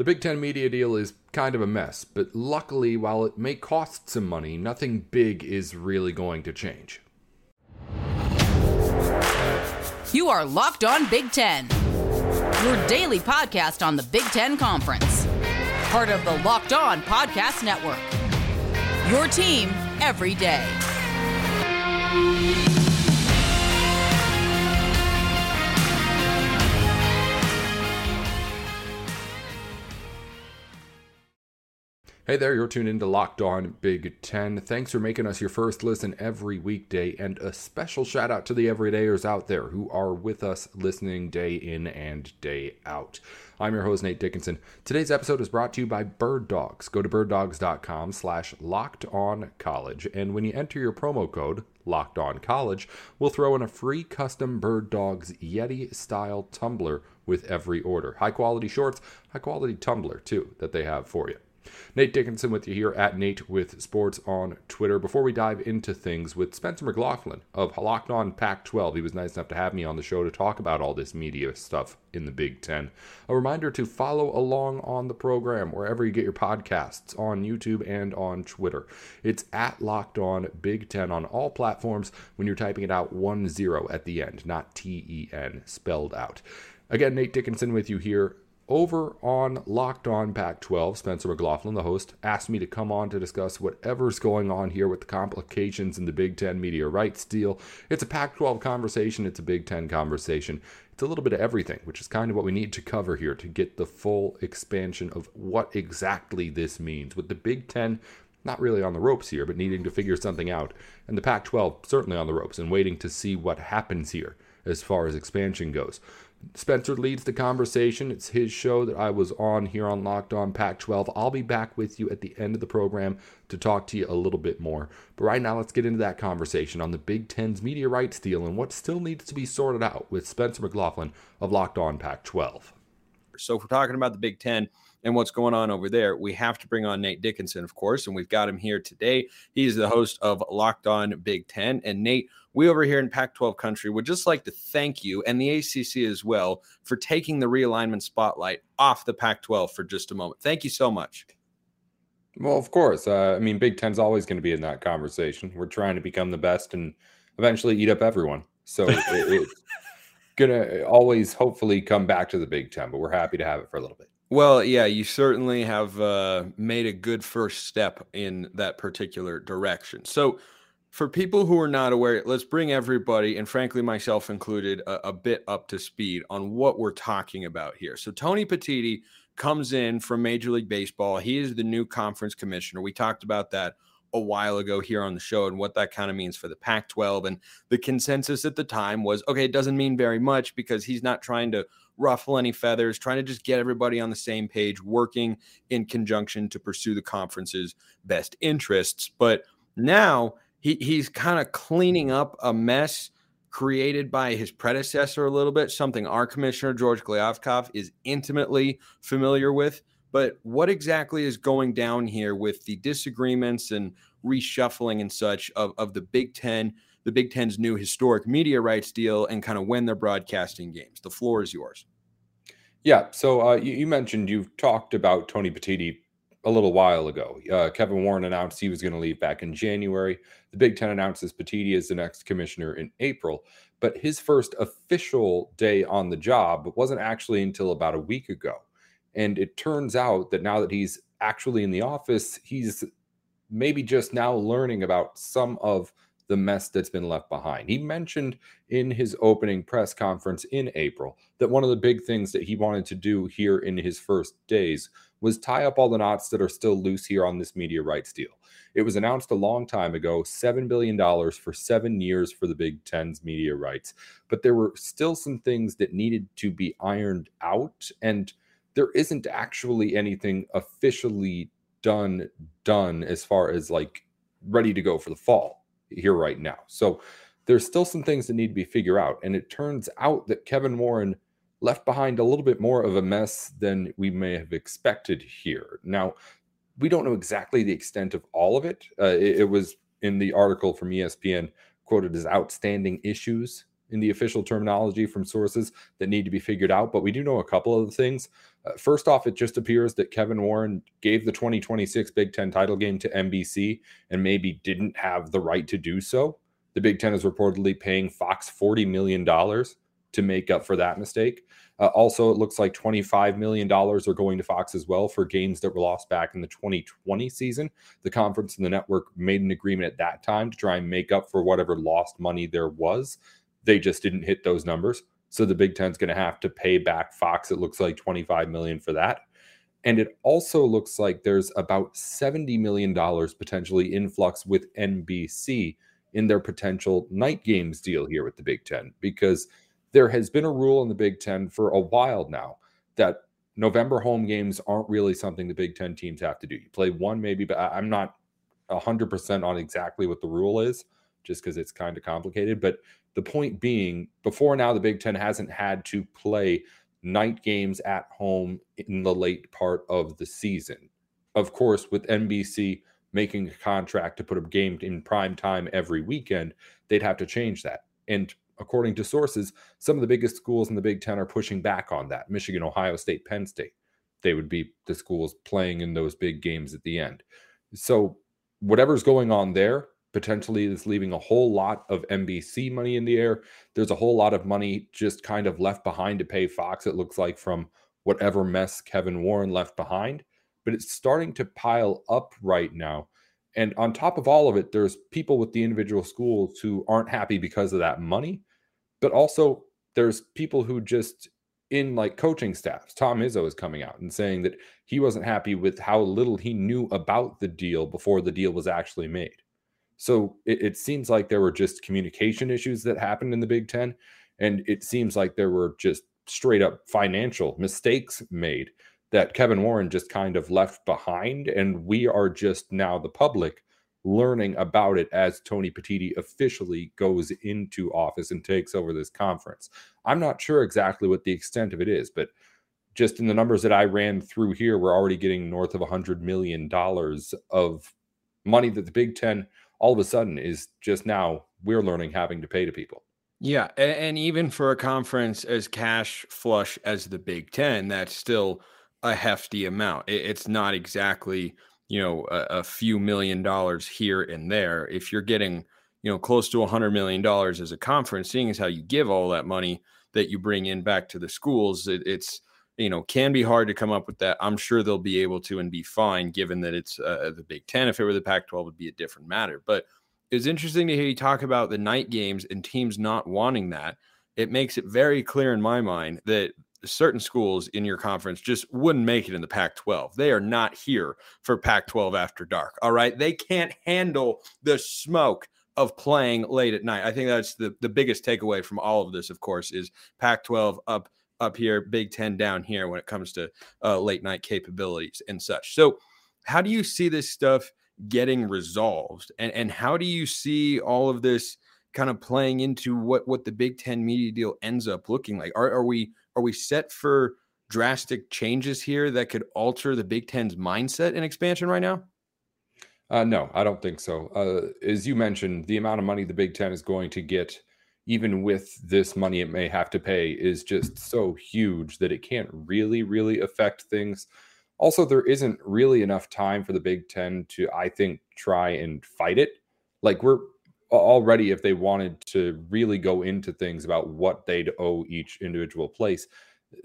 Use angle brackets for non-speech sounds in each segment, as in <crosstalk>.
The Big Ten media deal is kind of a mess, but luckily, while it may cost some money, nothing big is really going to change. You are Locked On Big Ten, your daily podcast on the Big Ten Conference, part of the Locked On Podcast Network. Your team every day. Hey there, you're tuned into Locked On Big Ten. Thanks for making us your first listen every weekday, and a special shout out to the everydayers out there who are with us listening day in and day out. I'm your host, Nate Dickinson. Today's episode is brought to you by Birddogs. Go to birddogs.com slash locked on college, and when you enter your promo code, locked on college, we'll throw in a free custom Birddogs Yeti style tumbler with every order. High quality shorts, high quality tumbler too, that they have for you. Nate Dickinson with you here at Nate with Sports on Twitter. Before we dive into things with Spencer McLaughlin of Locked On Pac 12, he was nice enough to have me on the show to talk about all this media stuff in the Big Ten. A reminder to follow along on the program wherever you get your podcasts on YouTube and on Twitter. It's at Locked On Big Ten on all platforms when you're typing it out 1 0 at the end, not T E N spelled out. Again, Nate Dickinson with you here over on Locked On Pac 12, Spencer McLaughlin, the host, asked me to come on to discuss whatever's going on here with the complications in the Big Ten media rights deal. It's a Pac 12 conversation, it's a Big Ten conversation. It's a little bit of everything, which is kind of what we need to cover here to get the full expansion of what exactly this means. With the Big Ten not really on the ropes here, but needing to figure something out, and the Pac 12 certainly on the ropes and waiting to see what happens here as far as expansion goes. Spencer leads the conversation. It's his show that I was on here on Locked On Pac 12. I'll be back with you at the end of the program to talk to you a little bit more. But right now, let's get into that conversation on the Big Ten's media rights deal and what still needs to be sorted out with Spencer McLaughlin of Locked On Pac 12. So, if we're talking about the Big Ten, and what's going on over there, we have to bring on Nate Dickinson, of course, and we've got him here today. He's the host of Locked On Big Ten. And Nate, we over here in Pac 12 country would just like to thank you and the ACC as well for taking the realignment spotlight off the Pac 12 for just a moment. Thank you so much. Well, of course. Uh, I mean, Big Ten's always going to be in that conversation. We're trying to become the best and eventually eat up everyone. So it, it's <laughs> going to always hopefully come back to the Big Ten, but we're happy to have it for a little bit. Well, yeah, you certainly have uh, made a good first step in that particular direction. So, for people who are not aware, let's bring everybody, and frankly, myself included, a, a, bit up to speed on what we're talking about here. So, Tony Petitti comes in from Major League Baseball. He is the new conference commissioner. We talked about that a while ago here on the show and what that kind of means for the Pac 12. And the consensus at the time was okay, it doesn't mean very much because he's not trying to ruffle any feathers, trying to just get everybody on the same page, working in conjunction to pursue the conference's best interests. But now he, he's kind of cleaning up a mess created by his predecessor a little bit, something our commissioner, George Kliavkoff, is intimately familiar with. But what exactly is going down here with the disagreements and reshuffling and such of, of the Big Ten? The Big Ten's new historic media rights deal and kind of when they're broadcasting games. The floor is yours. Yeah. So uh, you, you, mentioned you've talked about Tony Petitti a little while ago. Uh, Kevin Warren announced he was going to leave back in January. The Big Ten announces Petitti is the next commissioner in April, but his first official day on the job wasn't actually until about a week ago. And it turns out that now that he's actually in the office, he's maybe just now learning about some of the mess that's been left behind. He mentioned in his opening press conference in April that one of the big things that he wanted to do here in his first days was tie up all the knots that are still loose here on this media rights deal. It was announced a long time ago $7 billion for seven years for the Big Ten's media rights, but there were still some things that needed to be ironed out. And there isn't actually anything officially done done as far as like ready to go for the fall here right now. So there's still some things that need to be figured out. And it turns out that Kevin Warren left behind a little bit more of a mess than we may have expected here. Now, we don't know exactly the extent of all of it. Uh, it, it was in the article from ESPN quoted as outstanding issues in the official terminology from sources that need to be figured out, but we do know a couple of things. Uh, first off, it just appears that Kevin Warren gave the 2026 Big Ten title game to NBC and maybe didn't have the right to do so. The Big Ten is reportedly paying Fox $40 million to make up for that mistake. Uh, also, it looks like $25 million are going to Fox as well for games that were lost back in the 2020 season. The conference and the network made an agreement at that time to try and make up for whatever lost money there was. They just didn't hit those numbers. So the Big Ten's going to have to pay back Fox. It looks like 25 million for that. And it also looks like there's about $70 million potentially influx with NBC in their potential night games deal here with the Big Ten because there has been a rule in the Big Ten for a while now that November home games aren't really something the Big Ten teams have to do. You play one, maybe, but I'm not 100% on exactly what the rule is just because it's kind of complicated. But the point being, before now, the Big Ten hasn't had to play night games at home in the late part of the season. Of course, with NBC making a contract to put a game in prime time every weekend, they'd have to change that. And according to sources, some of the biggest schools in the Big Ten are pushing back on that Michigan, Ohio State, Penn State. They would be the schools playing in those big games at the end. So, whatever's going on there, potentially is leaving a whole lot of NBC money in the air. There's a whole lot of money just kind of left behind to pay Fox, it looks like, from whatever mess Kevin Warren left behind. But it's starting to pile up right now. And on top of all of it, there's people with the individual schools who aren't happy because of that money. But also, there's people who just in like coaching staffs. Tom Izzo is coming out and saying that he wasn't happy with how little he knew about the deal before the deal was actually made. So it, it, seems like there were just communication issues that happened in the Big Ten. And it seems like there were just straight up financial mistakes made that Kevin Warren just kind of left behind. And we are just now, the public, learning about it as Tony Petitti officially goes into office and takes over this conference. I'm not sure exactly what the extent of it is, but just in the numbers that I ran through here, we're already getting north of $100 million of money that the Big Ten all of a sudden is just now we're learning having to pay to people. Yeah, and, even for a conference as cash flush as the Big Ten, that's still a hefty amount. It's not exactly you know a, a, few million dollars here and there. If you're getting you know close to a hundred million dollars as a conference, seeing as how you give all that money that you bring in back to the schools, it, it's you know can be hard to come up with that. I'm sure they'll be able to and be fine, given that it's uh, the Big Ten. If it were the Pac-12, would be a different matter. But it's interesting to hear you talk about the night games and teams not wanting that. It makes it very clear in my mind that certain schools in your conference just wouldn't make it in the Pac 12. They are not here for Pac 12 after dark. All right. They can't handle the smoke of playing late at night. I think that's the, the biggest takeaway from all of this, of course, is Pac 12 up up here, Big Ten down here when it comes to uh, late night capabilities and such. So, how do you see this stuff getting resolved, and and how do you see all of this kind of playing into what what the Big Ten media deal ends up looking like? Are are we are we set for drastic changes here that could alter the Big Ten's mindset in expansion right now? Uh, no, I don't think so. Uh, as you mentioned, the amount of money the Big Ten is going to get even with this money it may have to pay is just so huge that it can't really really affect things. Also there isn't really enough time for the big 10 to i think try and fight it. Like we're already if they wanted to really go into things about what they'd owe each individual place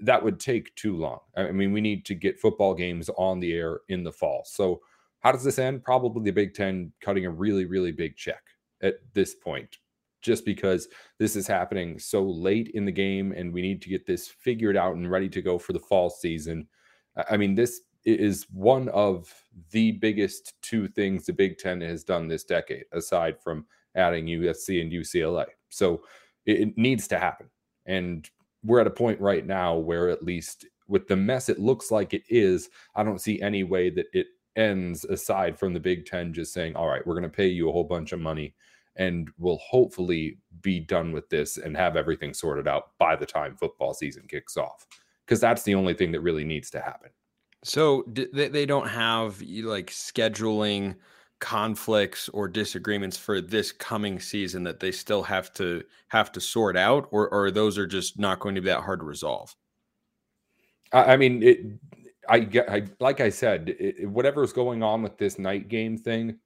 that would take too long. I mean we need to get football games on the air in the fall. So how does this end? Probably the big 10 cutting a really really big check at this point just because this is happening so late in the game and we need to get this figured out and ready to go for the fall season. I mean, this is one of the biggest two things the Big Ten has done this decade, aside from adding USC and UCLA. So it, needs to happen. And we're at a point right now where, at least with the mess it looks like it is, I don't see any way that it ends aside from the Big Ten just saying, all right, we're going to pay you a whole bunch of money and will hopefully be done with this and have everything sorted out by the time football season kicks off because that's the only thing that really needs to happen so they don't have like scheduling conflicts or disagreements for this coming season that they still have to have to sort out, or, or those are just not going to be that hard to resolve? I, mean, it. I. I like I said, it, whatever's going on with this night game thing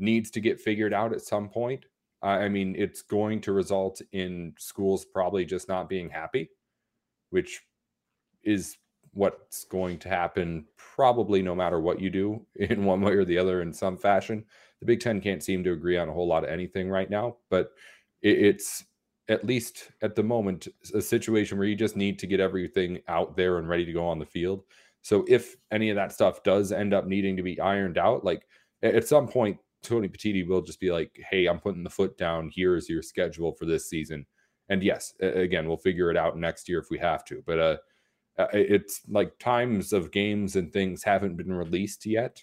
needs to get figured out at some point. I mean, it's going to result in schools probably just not being happy, which is what's going to happen probably no matter what you do <laughs> in one way or the other in some fashion. The Big Ten can't seem to agree on a whole lot of anything right now, but it's at least at the moment a situation where you just need to get everything out there and ready to go on the field. So if any of that stuff does end up needing to be ironed out, like at some point Tony Petitti will just be like, "Hey, I'm putting the foot down. Here's your schedule for this season." And yes, again, we'll figure it out next year if we have to. But uh, uh it's like times of games and things haven't been released yet,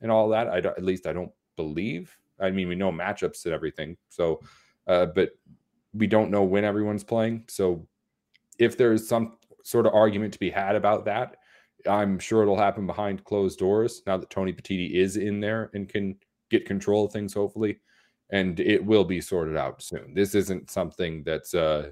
and all that. I at least I don't believe. I mean, we know matchups and everything. So, uh, but we don't know when everyone's playing. So, if there's some sort of argument to be had about that, I'm sure it'll happen behind closed doors. Now that Tony Petitti is in there and can get control of things, hopefully, and it will be sorted out soon. This isn't something that's uh,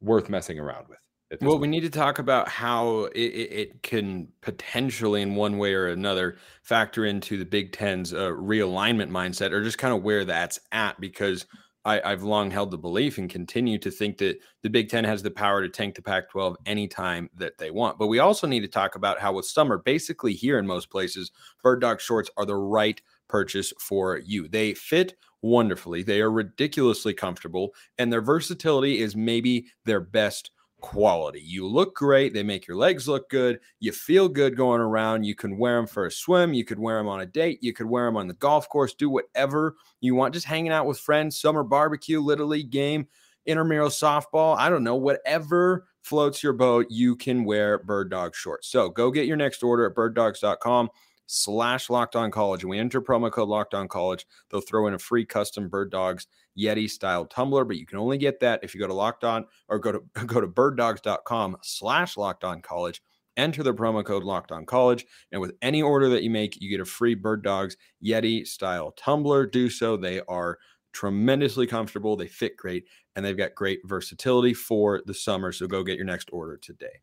worth messing around with. Well, point. we need to talk about how it, it, can potentially, in one way or another, factor into the Big Ten's uh, realignment mindset, or just kind of where that's at, because I, have long held the belief and continue to think that the Big Ten has the power to tank the Pac 12 anytime that they want. But we also need to talk about how, with summer basically here in most places, bird dog shorts are the right purchase for you. They fit wonderfully, they are ridiculously comfortable, and their versatility is maybe their best quality. You look great. They make your legs look good. You feel good going around. You can wear them for a swim. You could wear them on a date. You could wear them on the golf course. Do whatever you want. Just hanging out with friends, summer barbecue, little league game, intramural softball. I don't know. Whatever floats your boat, you can wear bird dog shorts. So go get your next order at birddogs.com slash locked on college. And we enter promo code locked on college. They'll throw in a free custom birddogs Yeti style tumbler, but you can only get that if you go to locked on or go to <laughs> go to birddogs.com slash locked on college. Enter the promo code locked on college. And with any order that you make, you get a free birddogs Yeti style tumbler. Do so. They are tremendously comfortable. They fit great and they've got great versatility for the summer. So go get your next order today.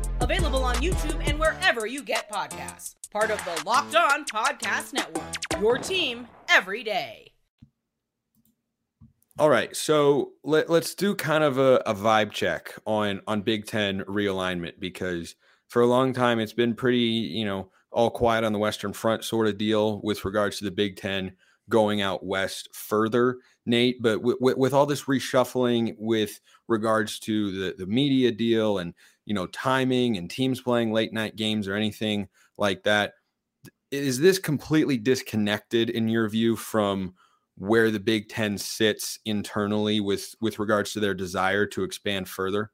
Available on YouTube and wherever you get podcasts. Part of the Locked On Podcast Network. Your team every day. All right, so let, us do kind of a, a vibe check on on Big Ten realignment because for a long time it's been pretty, you know, all quiet on the Western Front sort of deal with regards to the Big Ten going out west further, Nate. But w- w- with all this reshuffling with regards to the the media deal and you know, timing and teams playing late night games or anything like that. Is this completely disconnected in your view from where the Big Ten sits internally with with regards to their desire to expand further?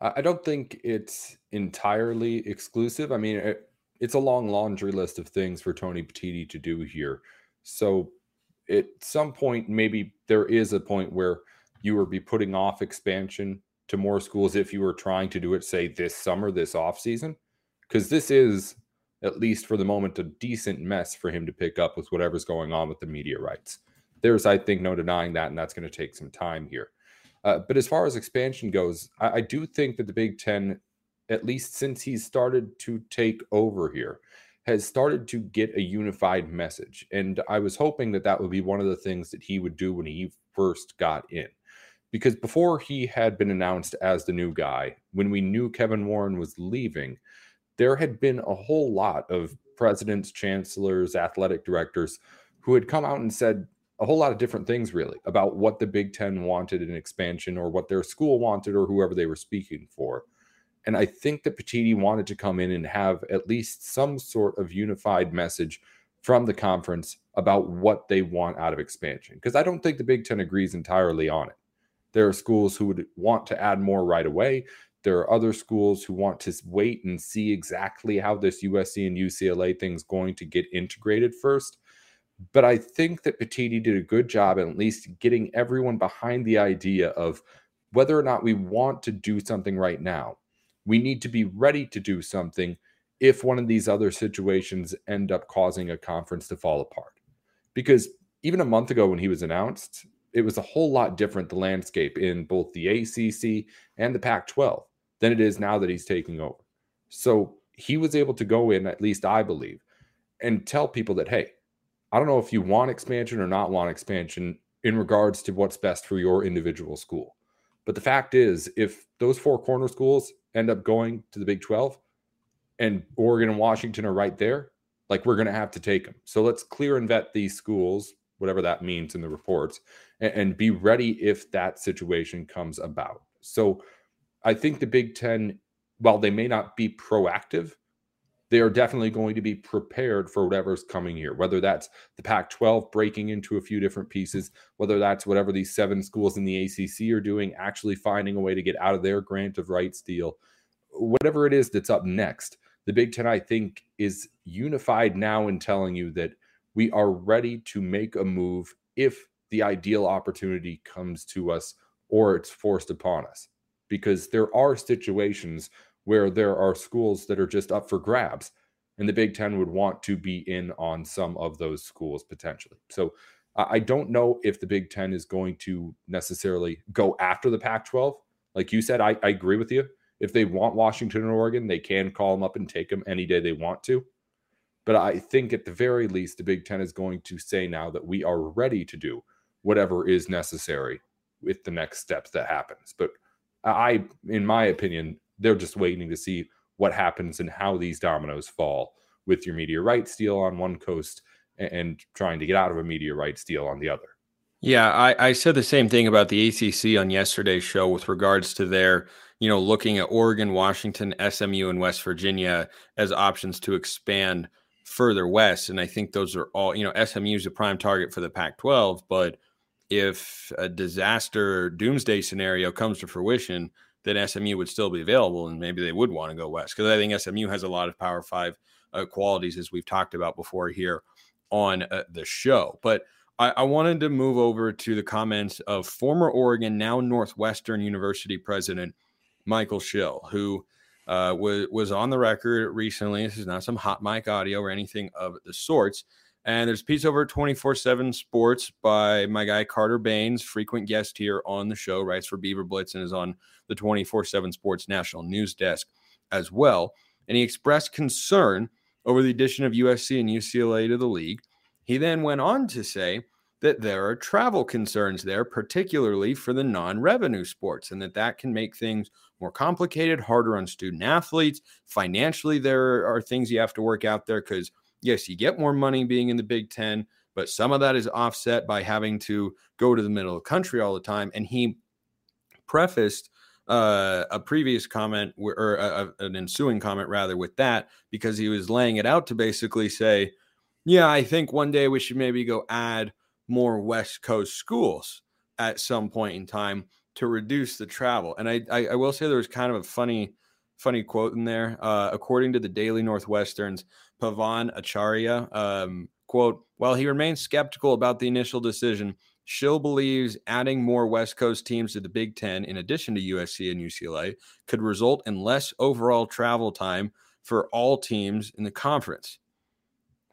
I don't think it's entirely exclusive. I mean, it, it's a long laundry list of things for Tony Petitti to do here. So, at some point, maybe there is a point where you would be putting off expansion to more schools if you were trying to do it, say, this summer, this off season? Because this is, at least for the moment, a decent mess for him to pick up with whatever's going on with the media rights. There's, I think, no denying that, and that's going to take some time here. Uh, but as far as expansion goes, I, I do think that the Big Ten, at least since he's started to take over here, has started to get a unified message. And I was hoping that that would be one of the things that he would do when he first got in because before he had been announced as the new guy, when we knew Kevin Warren was leaving, there had been a whole lot of presidents, chancellors, athletic directors who had come out and said a whole lot of different things, really, about what the Big Ten wanted in expansion or what their school wanted or whoever they were speaking for. And I think that Petitti wanted to come in and have at least some sort of unified message from the conference about what they want out of expansion. Because I don't think the Big Ten agrees entirely on it. There are schools who would want to add more right away. There are other schools who want to wait and see exactly how this USC and UCLA thing is going to get integrated first. But I think that Petitti did a good job at least getting everyone behind the idea of whether or not we want to do something right now. We need to be ready to do something if one of these other situations end up causing a conference to fall apart. Because even a month ago when he was announced, it was a whole lot different the landscape in both the ACC and the Pac 12 than it is now that he's taking over. So he was able to go in, at least I believe, and tell people that, hey, I don't know if you want expansion or not want expansion in regards to what's best for your individual school. But the fact is, if those four corner schools end up going to the Big 12 and Oregon and Washington are right there, like we're going to have to take them. So let's clear and vet these schools, whatever that means in the reports, and, and be ready if that situation comes about. So I think the Big Ten, while they may not be proactive, they are definitely going to be prepared for whatever's coming here, whether that's the Pac 12 breaking into a few different pieces, whether that's whatever these seven schools in the ACC are doing, actually finding a way to get out of their grant of rights deal, whatever it is that's up next. The Big Ten, I think, is unified now in telling you that we are ready to make a move if the ideal opportunity comes to us or it's forced upon us because there are situations where there are schools that are just up for grabs and the Big Ten would want to be in on some of those schools potentially. So I don't know if the Big Ten is going to necessarily go after the Pac 12. Like you said, I, I, agree with you. If they want Washington and Oregon, they can call them up and take them any day they want to. But I think at the very least, the Big Ten is going to say now that we are ready to do whatever is necessary with the next steps that happens. But I, in my opinion, they're just waiting to see what happens and how these dominoes fall with your rights deal on one coast and trying to get out of a rights deal on the other. Yeah, I, I said the same thing about the ACC on yesterday's show with regards to their, you know, looking at Oregon, Washington, SMU, and West Virginia as options to expand further west. And I think those are all, you know, SMU is a prime target for the Pac 12, but if a disaster doomsday scenario comes to fruition, then SMU would still be available and maybe they would want to go west because I think SMU has a lot of Power Five uh, qualities as we've talked about before here on uh, the show. But I, I, wanted to move over to the comments of former Oregon, now Northwestern University president Michael Schill, who uh, was was on the record recently. This is not some hot mic audio or anything of the sorts and there's a piece over 24 7 Sports by my guy Carter Baines, frequent guest here on the show, writes for Beaver Blitz and is on the 24 7 Sports national news desk as well. And he expressed concern over the addition of USC and UCLA to the league. He then went on to say that there are travel concerns there, particularly for the non revenue sports, and that that can make things more complicated, harder on student athletes. Financially, there are things you have to work out there because yes, you get more money being in the Big Ten, but some of that is offset by having to go to the middle of the country all the time. And he prefaced uh, a previous comment or a, a, an ensuing comment rather with that because he was laying it out to basically say, yeah, I think one day we should maybe go add more West Coast schools at some point in time to reduce the travel. And I, I, I will say there was kind of a funny funny quote in there. Uh, according to the Daily Northwestern's Pavan Acharya, um, quote, while he remains skeptical about the initial decision, Schill believes adding more West Coast teams to the Big Ten, in addition to USC and UCLA, could result in less overall travel time for all teams in the conference.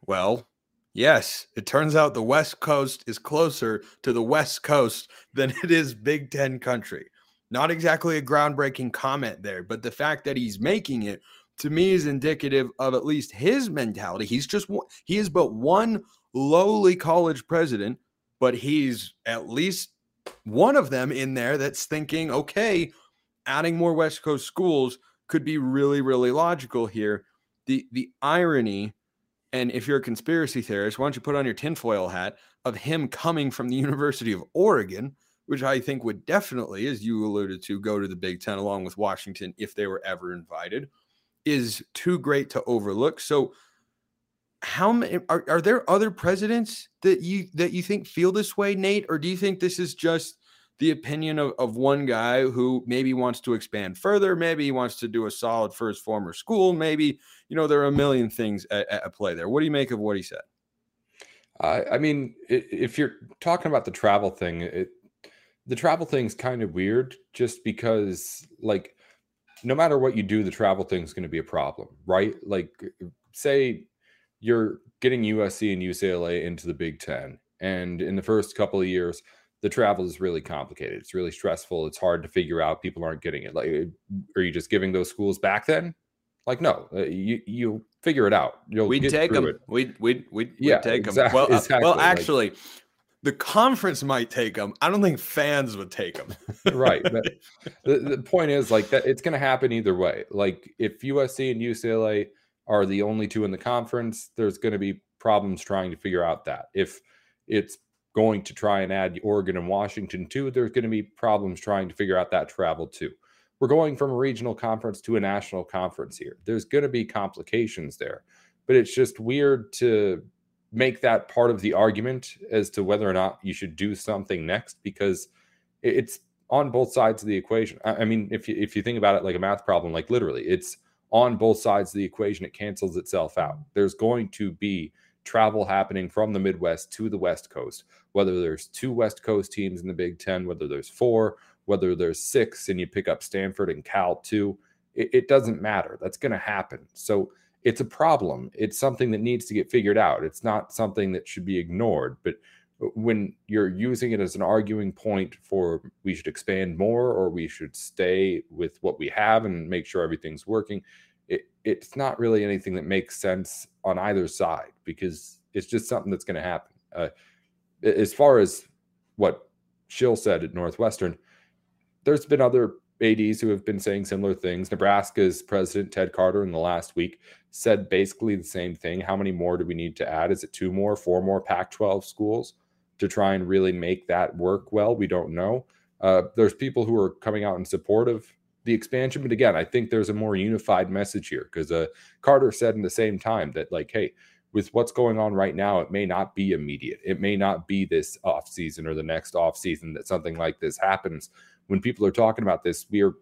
Well, yes, it turns out the West Coast is closer to the West Coast than it is Big Ten country. Not exactly a groundbreaking comment there, but the fact that he's making it to me is indicative of at least his mentality. He's just he is but one lowly college president, but he's at least one of them in there that's thinking, okay, adding more West Coast schools could be really, really logical here. The the irony, and if you're a conspiracy theorist, why don't you put on your tinfoil hat of him coming from the <laughs> University of Oregon, which I think would definitely, as you alluded to, go to the Big Ten along with Washington if they were ever invited, is too great to overlook. So, how many are, are there other presidents that you that you think feel this way, Nate, or do you think this is just the opinion of, of one guy who maybe wants to expand further, maybe he wants to do a solid for his former school, maybe you know there are a million things at, at play there. What do you make of what he said? I mean, if you're talking about the travel thing, it, the travel thing's kind of weird, just because like no matter what you do, the travel thing's going to be a problem, right? Like, say you're getting USC and UCLA into the Big Ten, and in the first couple of years, the travel is really complicated. It's really stressful. It's hard to figure out. People aren't getting it. Like, are you just giving those schools back then? Like, no, uh, you you figure it out. You'll we'd take them. It. We'd we'd we'd, yeah, take exactly, them. Well, uh, well, actually. Like, the conference might take them. I don't think fans would take them. <laughs> right. But <laughs> the, the point is like that it's going to happen either way. Like if USC and UCLA are the only two in the conference, there's going to be problems trying to figure out that. If it's going to try and add Oregon and Washington too, there's going to be problems trying to figure out that travel too. We're going from a regional conference to a national conference here. There's going to be complications there, but it's just weird to make that part of the argument as to whether or not you should do something next because it's on both sides of the equation. I mean, if you, if you think about it like a math problem, like literally, it's on both sides of the equation. It cancels itself out. There's going to be travel happening from the Midwest to the West Coast, whether there's two West Coast teams in the Big Ten, whether there's four, whether there's six, and you pick up Stanford and Cal too. It, it doesn't matter. That's going to happen. So it's a problem. It's something that needs to get figured out. It's not something that should be ignored. But when you're using it as an arguing point for we should expand more or we should stay with what we have and make sure everything's working, it, it's not really anything that makes sense on either side because it's just something that's going to happen. Uh, as far as what Schill said at Northwestern, there's been other ADs who have been saying similar things. Nebraska's president, Ted Carter, in the last week said basically the same thing. How many more do we need to add? Is it two more, four more Pac 12 schools to try and really make that work well? We don't know. Uh, there's people who are coming out in support of the expansion. But again, I think there's a more unified message here because uh, Carter said in the same time that, like, hey, with what's going on right now, it may not be immediate. It may not be this off season or the next off season that something like this happens when people are talking about this, we are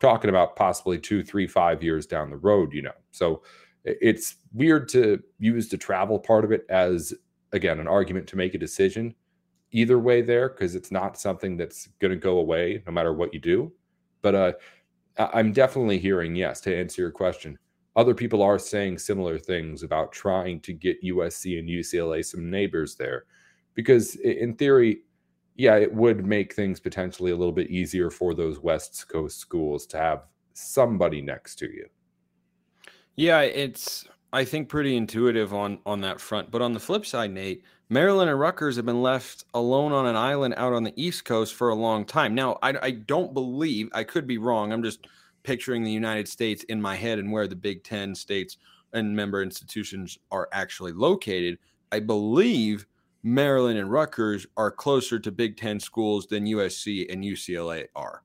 talking about possibly two, three, five years down the road, you know. So it's weird to use the travel part of it as, again, an argument to make a decision either way there, because it's not something that's going to go away no matter what you do. But uh, I'm definitely hearing, yes, to answer your question. Other people are saying similar things about trying to get USC and UCLA some neighbors there. Because in theory, yeah, it would make things potentially a little bit easier for those West Coast schools to have somebody next to you. Yeah, it's I think pretty intuitive on on that front. But on the flip side, Nate, Maryland and Rutgers have been left alone on an island out on the East Coast for a long time. Now, I, I don't believe I could be wrong. I'm just picturing the United States in my head and where the Big Ten states and member institutions are actually located. I believe Maryland and Rutgers are closer to Big Ten schools than USC and UCLA are.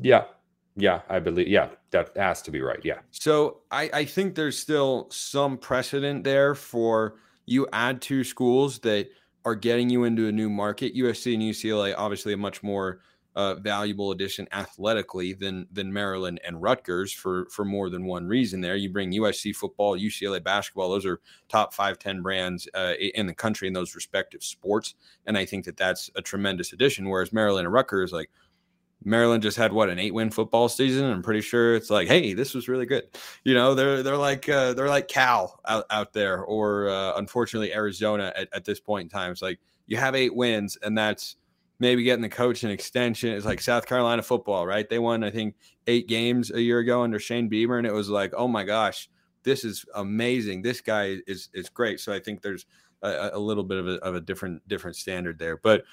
Yeah. Yeah, I believe. Yeah, that has to be right. Yeah. So I, I think there's still some precedent there for you add two schools that are getting you into a new market. USC and UCLA, obviously, a much more uh, valuable addition athletically than than Maryland and Rutgers for for more than one reason. There, you bring USC football, UCLA basketball; those are top five ten brands uh, in the country in those respective sports, and I think that that's a tremendous addition. Whereas Maryland and Rutgers, like Maryland just had what an eight win football season. I'm pretty sure it's like, hey, this was really good. You know, they're they're like uh, they're like Cal out, out there, or uh, unfortunately Arizona at, at this point in time. It's like you have eight wins, and that's maybe getting the coach an extension. It's like South Carolina football, right? They won, I think, eight games a year ago under Shane Beamer, and it was like, oh my gosh, this is amazing. This guy is is great. So I think there's a, a little bit of a, of a different different standard there. But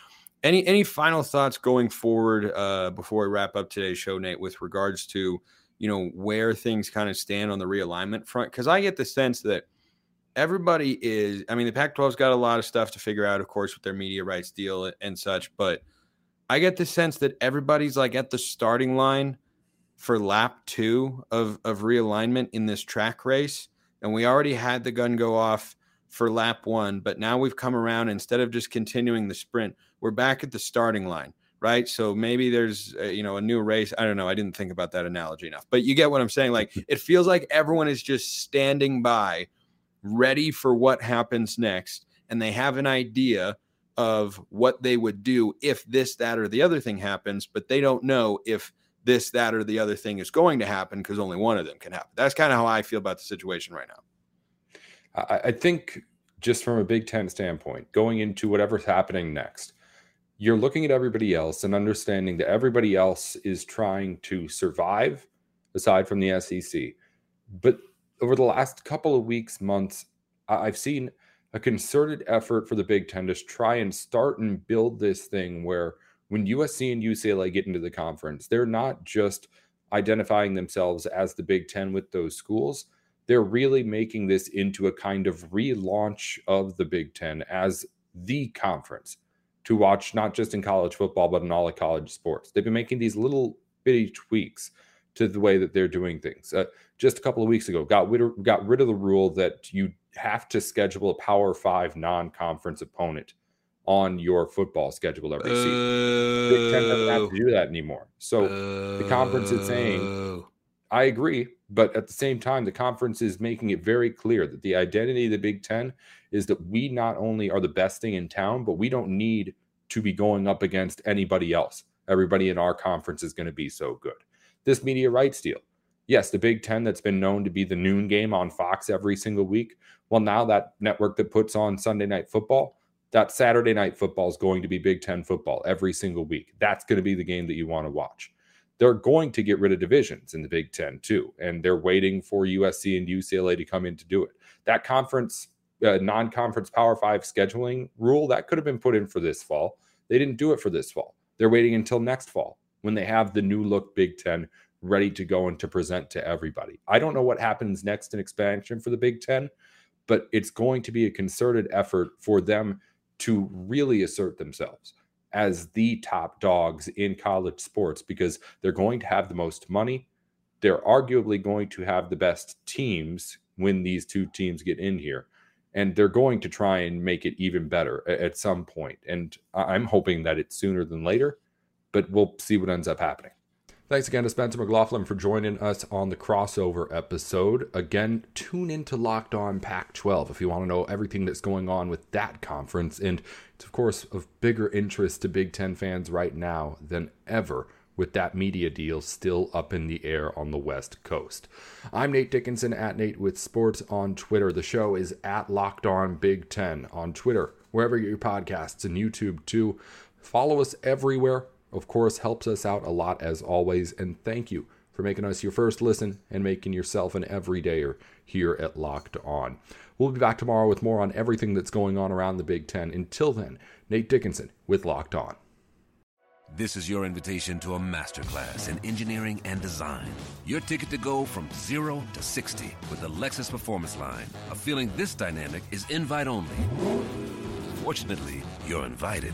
any any final thoughts going forward uh, before we wrap up today's show, Nate, with regards to you know where things kind of stand on the realignment front? Because I get the sense that everybody is i mean the pac 12's got a lot of stuff to figure out of course with their media rights deal and such but i get the sense that everybody's like at the starting line for lap two of of realignment in this track race and we already had the gun go off for lap one, but now we've come around. Instead of just continuing the sprint, we're back at the starting line, right? So maybe there's a, you know a new race. I don't know. I didn't think about that analogy enough, but you get what I'm saying. Like <laughs> it feels like everyone is just standing by, ready for what happens next, and they have an idea of what they would do if this, that, or the other thing happens, but they don't know if this, that, or the other thing is going to happen because only one of them can happen. That's kind of how I feel about the situation right now. I, I think just from a Big Ten standpoint, going into whatever's happening next, you're looking at everybody else and understanding that everybody else is trying to survive aside from the SEC. But over the last couple of weeks, months, I've seen a concerted effort for the Big Ten to try and start and build this thing where when USC and UCLA get into the conference, they're not just identifying themselves as the Big Ten with those schools they're really making this into a kind of relaunch of the Big Ten as the conference to watch, not just in college football, but in all of college sports. They've been making these little bitty tweaks to the way that they're doing things. Uh, just a couple of weeks ago, got rid, of, got rid of the rule that you have to schedule a Power Five non-conference opponent on your football schedule every season. Big Ten doesn't have to do that anymore. So the conference is saying, I agree, but at the same time, the conference is making it very clear that the identity of the Big Ten is that we not only are the best thing in town, but we don't need to be going up against anybody else. Everybody in our conference is going to be so good. This media rights deal. Yes, the Big Ten that's been known to be the noon game on Fox every single week. Well, now that network that puts on Sunday night football, that Saturday night football is going to be Big Ten football every single week. That's going to be the game that you want to watch they're going to get rid of divisions in the Big Ten too, and they're waiting for USC and UCLA to come in to do it. That conference, uh, non-conference Power Five scheduling rule that could have been put in for this fall. They didn't do it for this fall. They're waiting until next fall when they have the new look Big Ten ready to go and to present to everybody. I don't know what happens next in expansion for the Big Ten, but it's going to be a concerted effort for them to really assert themselves as the top dogs in college sports because they're going to have the most money. They're arguably going to have the best teams when these two teams get in here. And they're going to try and make it even better at some point. And I'm hoping that it's sooner than later, but we'll see what ends up happening. Thanks again to Spencer McLaughlin for joining us on the crossover episode. Again, tune into Locked On Pac 12 if you want to know everything that's going on with that conference. And it's, of course, of bigger interest to Big Ten fans right now than ever with that media deal still up in the air on the West Coast. I'm Nate Dickinson at Nate with Sports on Twitter. The show is at Locked On Big Ten on Twitter, wherever you get your podcasts, and YouTube too. Follow us everywhere of course, helps us out a lot as always. And thank you for making us your first listen and making yourself an everydayer here at Locked On. We'll be back tomorrow with more on everything that's going on around the Big Ten. Until then, Nate Dickinson with Locked On. This is your invitation to a masterclass in engineering and design. Your ticket to go from zero to 60 with the Lexus Performance Line. A feeling this dynamic is invite only. Fortunately, you're invited.